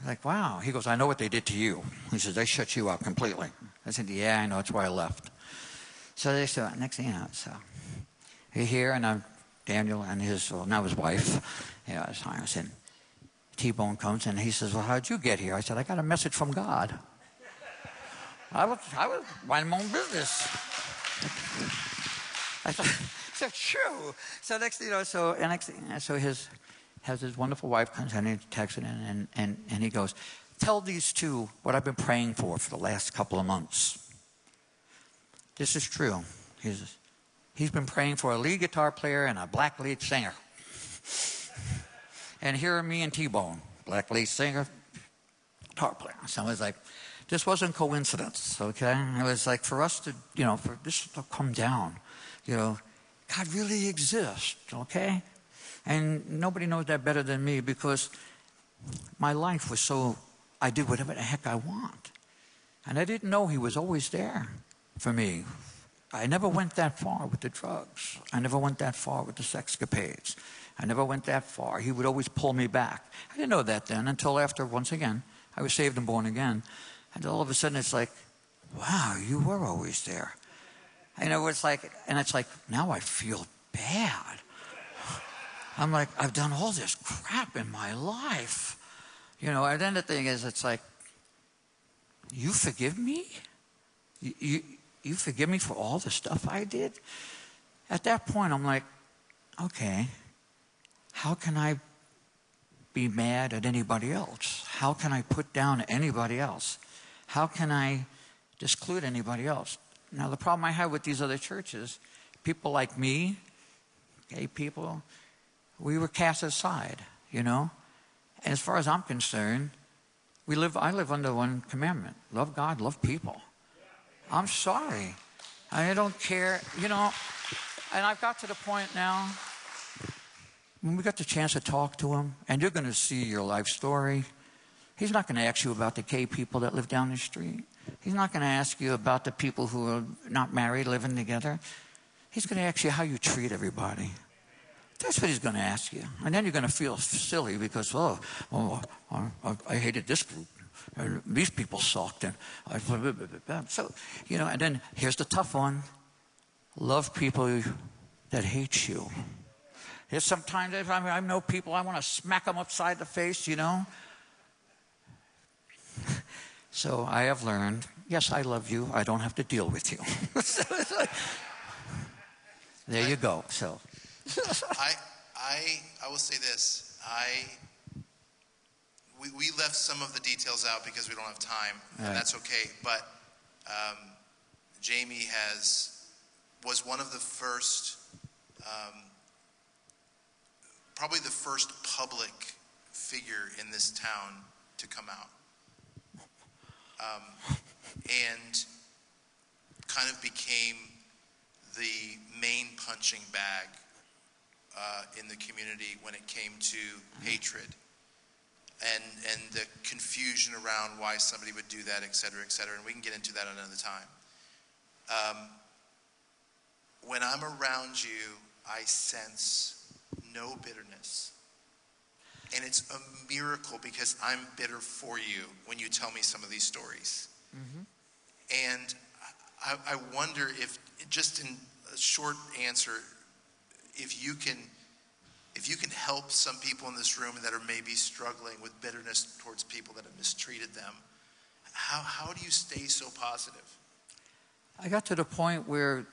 [SPEAKER 3] I'm like, wow. He goes, I know what they did to you. He says, They shut you out completely. I said, Yeah, I know. That's why I left. So they said, Next thing you know, so he here, and I'm Daniel and his, well, now his wife. Yeah, I said, T Bone comes and he says, Well, how'd you get here? I said, I got a message from God. I was, I was minding my own business. I thought, so true. So next, you know, so and next, so his has his wonderful wife comes in and he texts in and, and, and he goes, tell these two what I've been praying for for the last couple of months. This is true. He's, he's been praying for a lead guitar player and a black lead singer. And here are me and T-Bone, black lead singer, guitar player. So I was like, this wasn't coincidence, okay? It was like for us to, you know, for this to come down, you know, God really exists, okay? And nobody knows that better than me because my life was so, I did whatever the heck I want. And I didn't know He was always there for me. I never went that far with the drugs. I never went that far with the sexcapades. I never went that far. He would always pull me back. I didn't know that then until after, once again, I was saved and born again. And all of a sudden it's like, wow, you were always there. And it was like, and it's like, now I feel bad. I'm like, I've done all this crap in my life. You know, and then the thing is, it's like, you forgive me? You, you, you forgive me for all the stuff I did? At that point, I'm like, okay, how can I be mad at anybody else? How can I put down anybody else? How can I disclude anybody else? Now, the problem I have with these other churches, people like me, gay people, we were cast aside, you know? And as far as I'm concerned, we live, I live under one commandment love God, love people. I'm sorry. I don't care, you know. And I've got to the point now when we got the chance to talk to him, and you're going to see your life story. He's not going to ask you about the gay people that live down the street. He's not going to ask you about the people who are not married, living together. He's going to ask you how you treat everybody. That's what he's going to ask you. And then you're going to feel silly because, oh, oh I, I hated this group. Uh, these people sucked. And I, so, you know, and then here's the tough one love people that hate you. There's sometimes I, mean, I know people, I want to smack them upside the face, you know. So I have learned, yes, I love you. I don't have to deal with you. there you go. So
[SPEAKER 1] I, I, I will say this. I, we, we left some of the details out because we don't have time,
[SPEAKER 3] Right.
[SPEAKER 1] and that's okay. But um, Jami has was one of the first, um, probably the first public figure in this town to come out, um, and kind of became the main punching bag uh, in the community when it came to hatred and and the confusion around why somebody would do that, et cetera, et cetera. And we can get into that another time. Um, when I'm around you, I sense no bitterness. And it's a miracle because I'm bitter for you when you tell me some of these stories. And I, I wonder if, just in a short answer, if you can if you can help some people in this room that are maybe struggling with bitterness towards people that have mistreated them, how, how do you stay so positive?
[SPEAKER 3] I got to the point where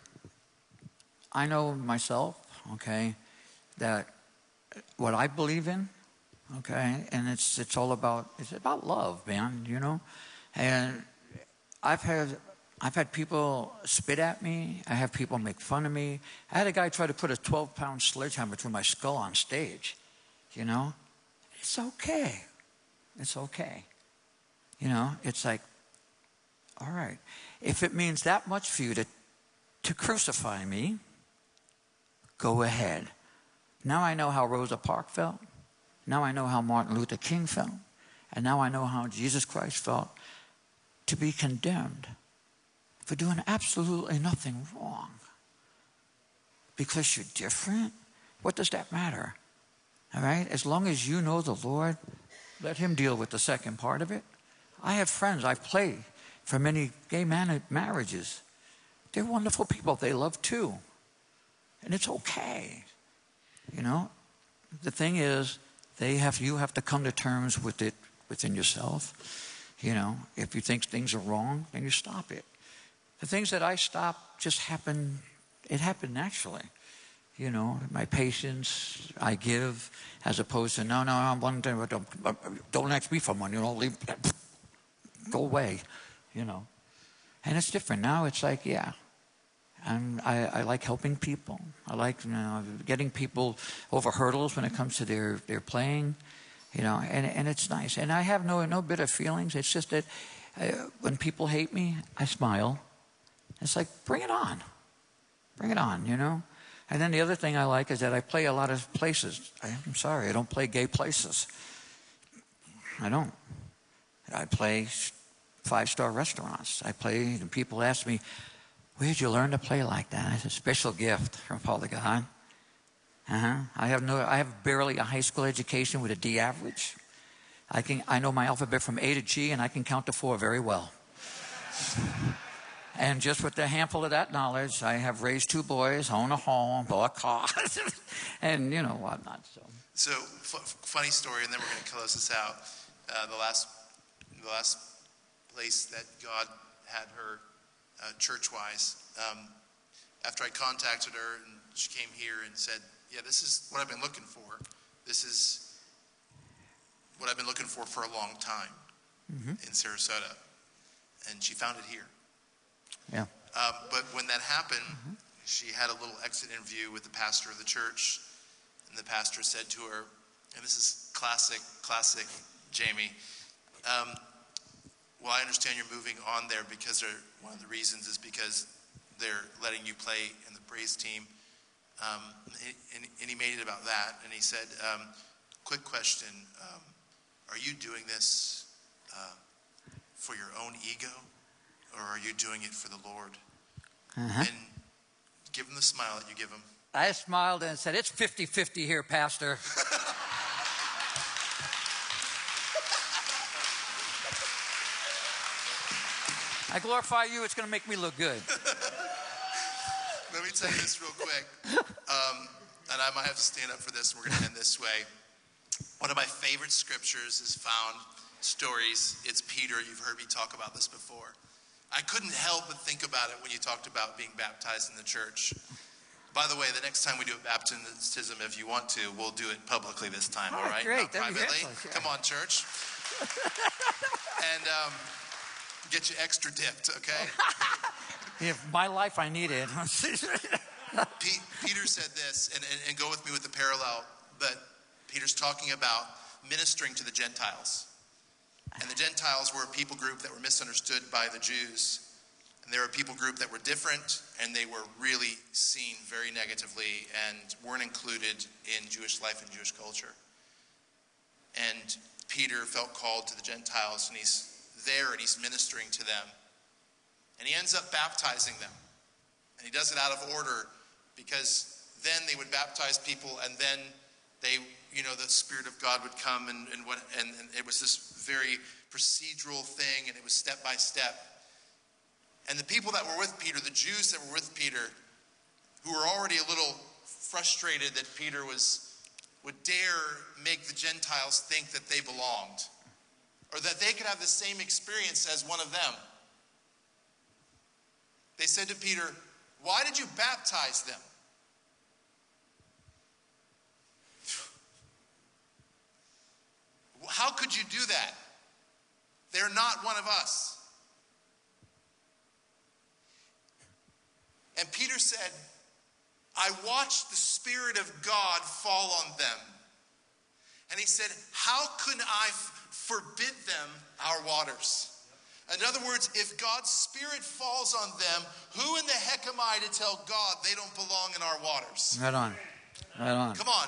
[SPEAKER 3] I know myself, okay, that what I believe in, okay, and it's it's all about it's about love, man, you know, and I've had I've had people spit at me. I have people make fun of me. I had a guy try to put a 12 pound sledgehammer through my skull on stage. You know, it's okay. It's okay. You know, it's like, all right. If it means that much for you to, to crucify me, go ahead. Now I know how Rosa Parks felt. Now I know how Martin Luther King felt. And now I know how Jesus Christ felt to be condemned for doing absolutely nothing wrong. Because you're different? What does that matter? All right? As long as you know the Lord, let Him deal with the second part of it. I have friends, I play for many gay man- marriages. They're wonderful people. They love too. And it's okay. You know? The thing is, they have you have to come to terms with it within yourself. You know, if you think things are wrong, then you stop it. The things that I stop just happen, it happened naturally. You know, my patience I give as opposed to, no, no, I'm one thing, don't, don't ask me for money, you know, leave, go away, you know. And it's different. Now it's like, yeah, and I, I like helping people. I like you know, getting people over hurdles when it comes to their, their playing, you know, and, and it's nice. And I have no, no bitter feelings. It's just that uh, when people hate me, I smile. It's like, bring it on. Bring it on, you know? And then the other thing I like is that I play a lot of places. I'm sorry, I don't play gay places. I don't. I play five star restaurants. I play, and people ask me, Where'd you learn to play like that? It's a special gift from Father God. Uh-huh. I have no, I have barely a high school education with a D average. I can, I know my alphabet from A to G, and I can count to four very well. And just with a handful of that knowledge, I have raised two boys, own a home, bought a car, and you know whatnot. So
[SPEAKER 1] So, f- funny story, and then we're going to close this out. Uh, the last, the last place that God had her uh, church-wise, um, after I contacted her and she came here and said, "Yeah, this is what I've been looking for. This is what I've been looking for for a long time in Sarasota," and she found it here.
[SPEAKER 3] Yeah,
[SPEAKER 1] Um, but when that happened, she had a little exit interview with the pastor of the church, and the pastor said to her, and this is classic, classic Jami. Um, well, I understand you're moving on there because one of the reasons is because they're letting you play in the praise team. Um, and, and he made it about that, and he said, um, "Quick question: um, Are you doing this uh, for your own ego, or are you doing it for the Lord?"
[SPEAKER 3] Uh-huh.
[SPEAKER 1] And give him the smile that you give him.
[SPEAKER 3] I smiled and said, "It's 50-50 here, Pastor." I glorify you. It's going to make me look good.
[SPEAKER 1] Let me tell you this real quick, um, and I might have to stand up for this. We're going to end this way. One of my favorite scriptures is found stories. It's Peter. You've heard me talk about this before. I couldn't help but think about it when you talked about being baptized in the church. By the way, the next time we do a baptism, if you want to, we'll do it publicly this time.
[SPEAKER 3] All
[SPEAKER 1] All
[SPEAKER 3] right,
[SPEAKER 1] right,
[SPEAKER 3] great.
[SPEAKER 1] Not
[SPEAKER 3] That'd
[SPEAKER 1] privately.
[SPEAKER 3] excellent, yeah.
[SPEAKER 1] Come on, church. and um, get you extra dipped, okay?
[SPEAKER 3] If my life I need it.
[SPEAKER 1] Pe- Peter said this, and, and, and go with me with the parallel, but Peter's talking about ministering to the Gentiles. And the Gentiles were a people group that were misunderstood by the Jews. And they were a people group that were different, and they were really seen very negatively and weren't included in Jewish life and Jewish culture. And Peter felt called to the Gentiles, and he's there and he's ministering to them. And he ends up baptizing them. And he does it out of order because then they would baptize people, and then they, you know, the Spirit of God would come, and, and, what, and, and it was this very procedural thing, and it was step by step. And the people that were with Peter, the Jews that were with Peter, who were already a little frustrated that Peter was would dare make the Gentiles think that they belonged or that they could have the same experience as one of them. They said to Peter, Why did you baptize them? How could you do that? They're not one of us. And Peter said, I watched the Spirit of God fall on them. And he said, How could I f- forbid them our waters? In other words, if God's Spirit falls on them, who in the heck am I to tell God they don't belong in our waters?
[SPEAKER 3] right on. Right on.
[SPEAKER 1] Come on.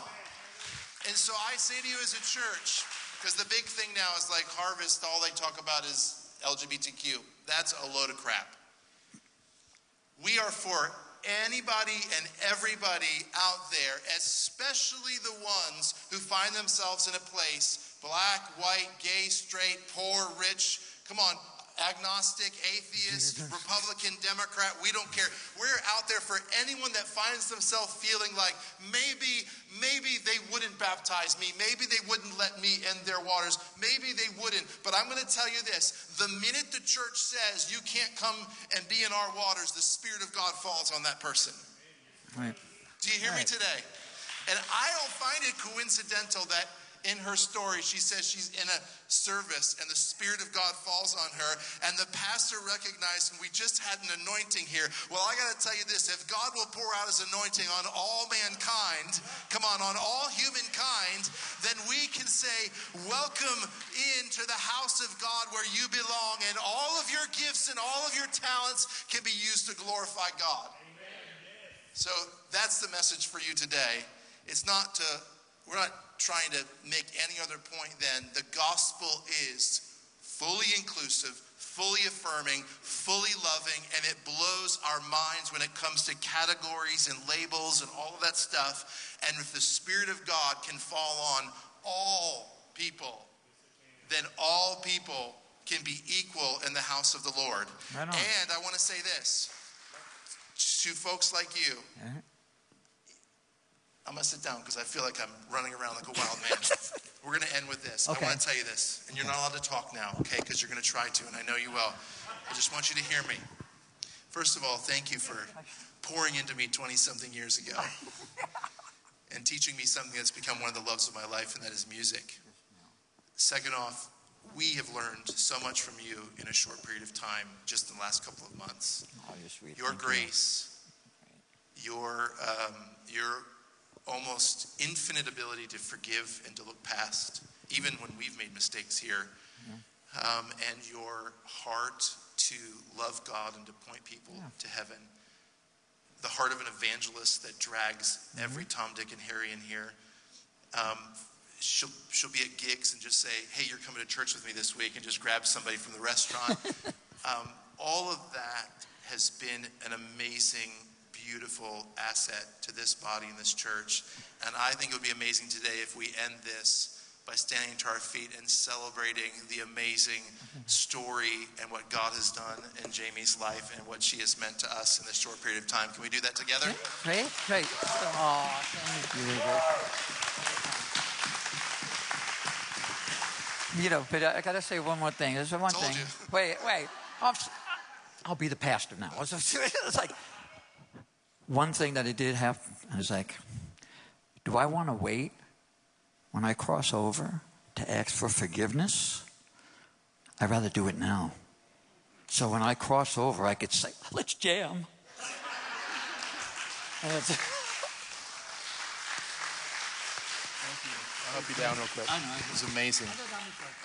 [SPEAKER 1] And so I say to you as a church, because the big thing now is like harvest, all they talk about is LGBTQ. That's a load of crap. We are for anybody and everybody out there, especially the ones who find themselves in a place black, white, gay, straight, poor, rich. Come on, agnostic, atheist, Republican, Democrat, we don't care. We're out there for anyone that finds themselves feeling like maybe, maybe they wouldn't baptize me. Maybe they wouldn't let me in their waters. Maybe they wouldn't. But I'm going to tell you this the minute the church says you can't come and be in our waters, the Spirit of God falls on that person.
[SPEAKER 3] Right.
[SPEAKER 1] Do you hear me today? And I don't find it coincidental that in her story, she says she's in a service and the Spirit of God falls on her, and the pastor recognized, and we just had an anointing here. Well, I got to tell you this if God will pour out his anointing on all mankind, come on, on all humankind, then we can say, Welcome into the house of God where you belong, and all of your gifts and all of your talents can be used to glorify God. So that's the message for you today. It's not to, we're not trying to make any other point than the gospel is fully inclusive, fully affirming, fully loving, and it blows our minds when it comes to categories and labels and all of that stuff. And if the Spirit of God can fall on all people, then all people can be equal in the house of the Lord.
[SPEAKER 3] Right.
[SPEAKER 1] And I want to say this to folks like you.
[SPEAKER 3] Uh-huh.
[SPEAKER 1] I'm going to sit down because I feel like I'm running around like a wild man. We're going to end with this.
[SPEAKER 3] Okay.
[SPEAKER 1] I want to tell you this, and you're not allowed to talk now, okay? Because you're going to try to, and I know you will. I just want you to hear me. First of all, thank you for pouring into me 20 something years ago and teaching me something that's become one of the loves of my life, and that is music. Second off, we have learned so much from you in a short period of time, just in the last couple of months
[SPEAKER 3] Oh,
[SPEAKER 1] your grace, your um, your almost infinite ability to forgive and to look past, even when we've made mistakes here, um, and your heart to love God and to point people to heaven. The heart of an evangelist that drags every Tom, Dick, and Harry in here. Um, she'll she'll be at gigs and just say, "Hey, you're coming to church with me this week," and just grab somebody from the restaurant. um, all of that has been an amazing, beautiful asset to this body and this church. And I think it would be amazing today if we end this by standing to our feet and celebrating the amazing story and what God has done in Jami's life and what she has meant to us in this short period of time. Can we do that together?
[SPEAKER 3] Great, great. Oh, thank you. You know, but I got to say one more thing. There's one
[SPEAKER 1] Told
[SPEAKER 3] thing.
[SPEAKER 1] you.
[SPEAKER 3] Wait, wait. S- I'll be the pastor now. It's like one thing that I did have is like, do I want to wait when I cross over to ask for forgiveness, I'd rather do it now. So when I cross over, I could say, let's jam. And it's-
[SPEAKER 1] I'll help you down real quick.
[SPEAKER 3] I know.
[SPEAKER 1] It was amazing.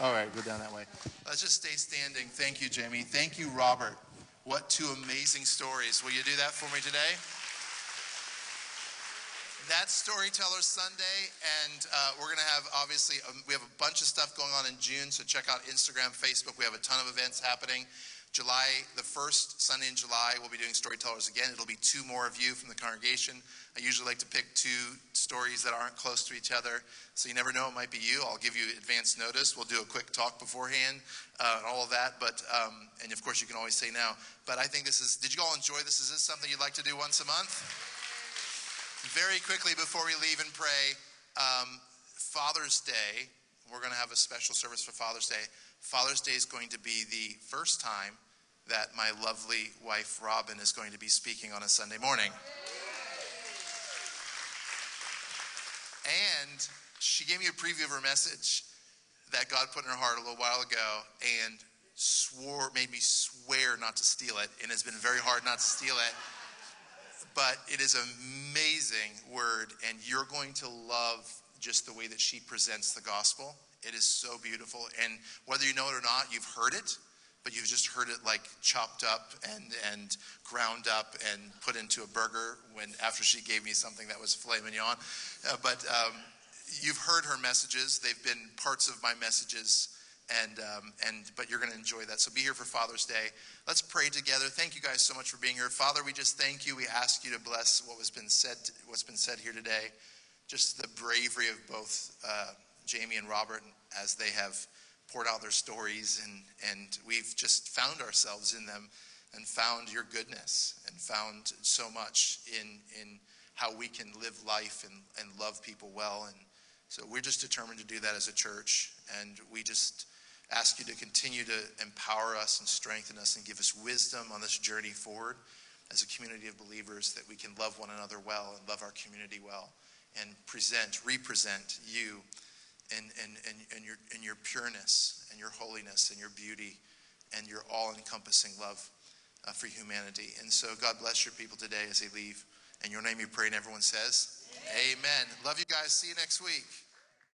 [SPEAKER 1] All right, go down that way. Let's just stay standing. Thank you, Jami. Thank you, Robert. What two amazing stories. Will you do that for me today? That's Storyteller Sunday, and uh, we're going to have obviously um, we have a bunch of stuff going on in June. So check out Instagram, Facebook. We have a ton of events happening. July, the first Sunday in July, we'll be doing Storytellers again. It'll be two more of you from the congregation. I usually like to pick two stories that aren't close to each other, so you never know it might be you. I'll give you advance notice. We'll do a quick talk beforehand, uh, and all of that. But um, and of course you can always say now. But I think this is. Did you all enjoy this? Is this something you'd like to do once a month? Very quickly before we leave and pray, um, Father's Day. We're going to have a special service for Father's Day. Father's Day is going to be the first time that my lovely wife Robin is going to be speaking on a Sunday morning. And she gave me a preview of her message that God put in her heart a little while ago and swore, made me swear not to steal it. And it's been very hard not to steal it. But it is amazing word, and you're going to love just the way that she presents the gospel. It is so beautiful. And whether you know it or not, you've heard it, but you've just heard it like chopped up and, and ground up and put into a burger when after she gave me something that was filet mignon. Uh, but um, you've heard her messages. They've been parts of my messages. And, um, and but you're going to enjoy that. So be here for Father's Day. Let's pray together. Thank you guys so much for being here, Father. We just thank you. We ask you to bless what was been said. What's been said here today. Just the bravery of both uh, Jami and Robert as they have poured out their stories, and, and we've just found ourselves in them and found your goodness and found so much in, in how we can live life and, and love people well. And so we're just determined to do that as a church, and we just ask you to continue to empower us and strengthen us and give us wisdom on this journey forward as a community of believers that we can love one another well and love our community well and present, represent you and, and, and, and, your, and your pureness and your holiness and your beauty and your all encompassing love uh, for humanity. And so, God bless your people today as they leave. In your name you pray, and everyone says, Amen. Amen. Love you guys. See you next week.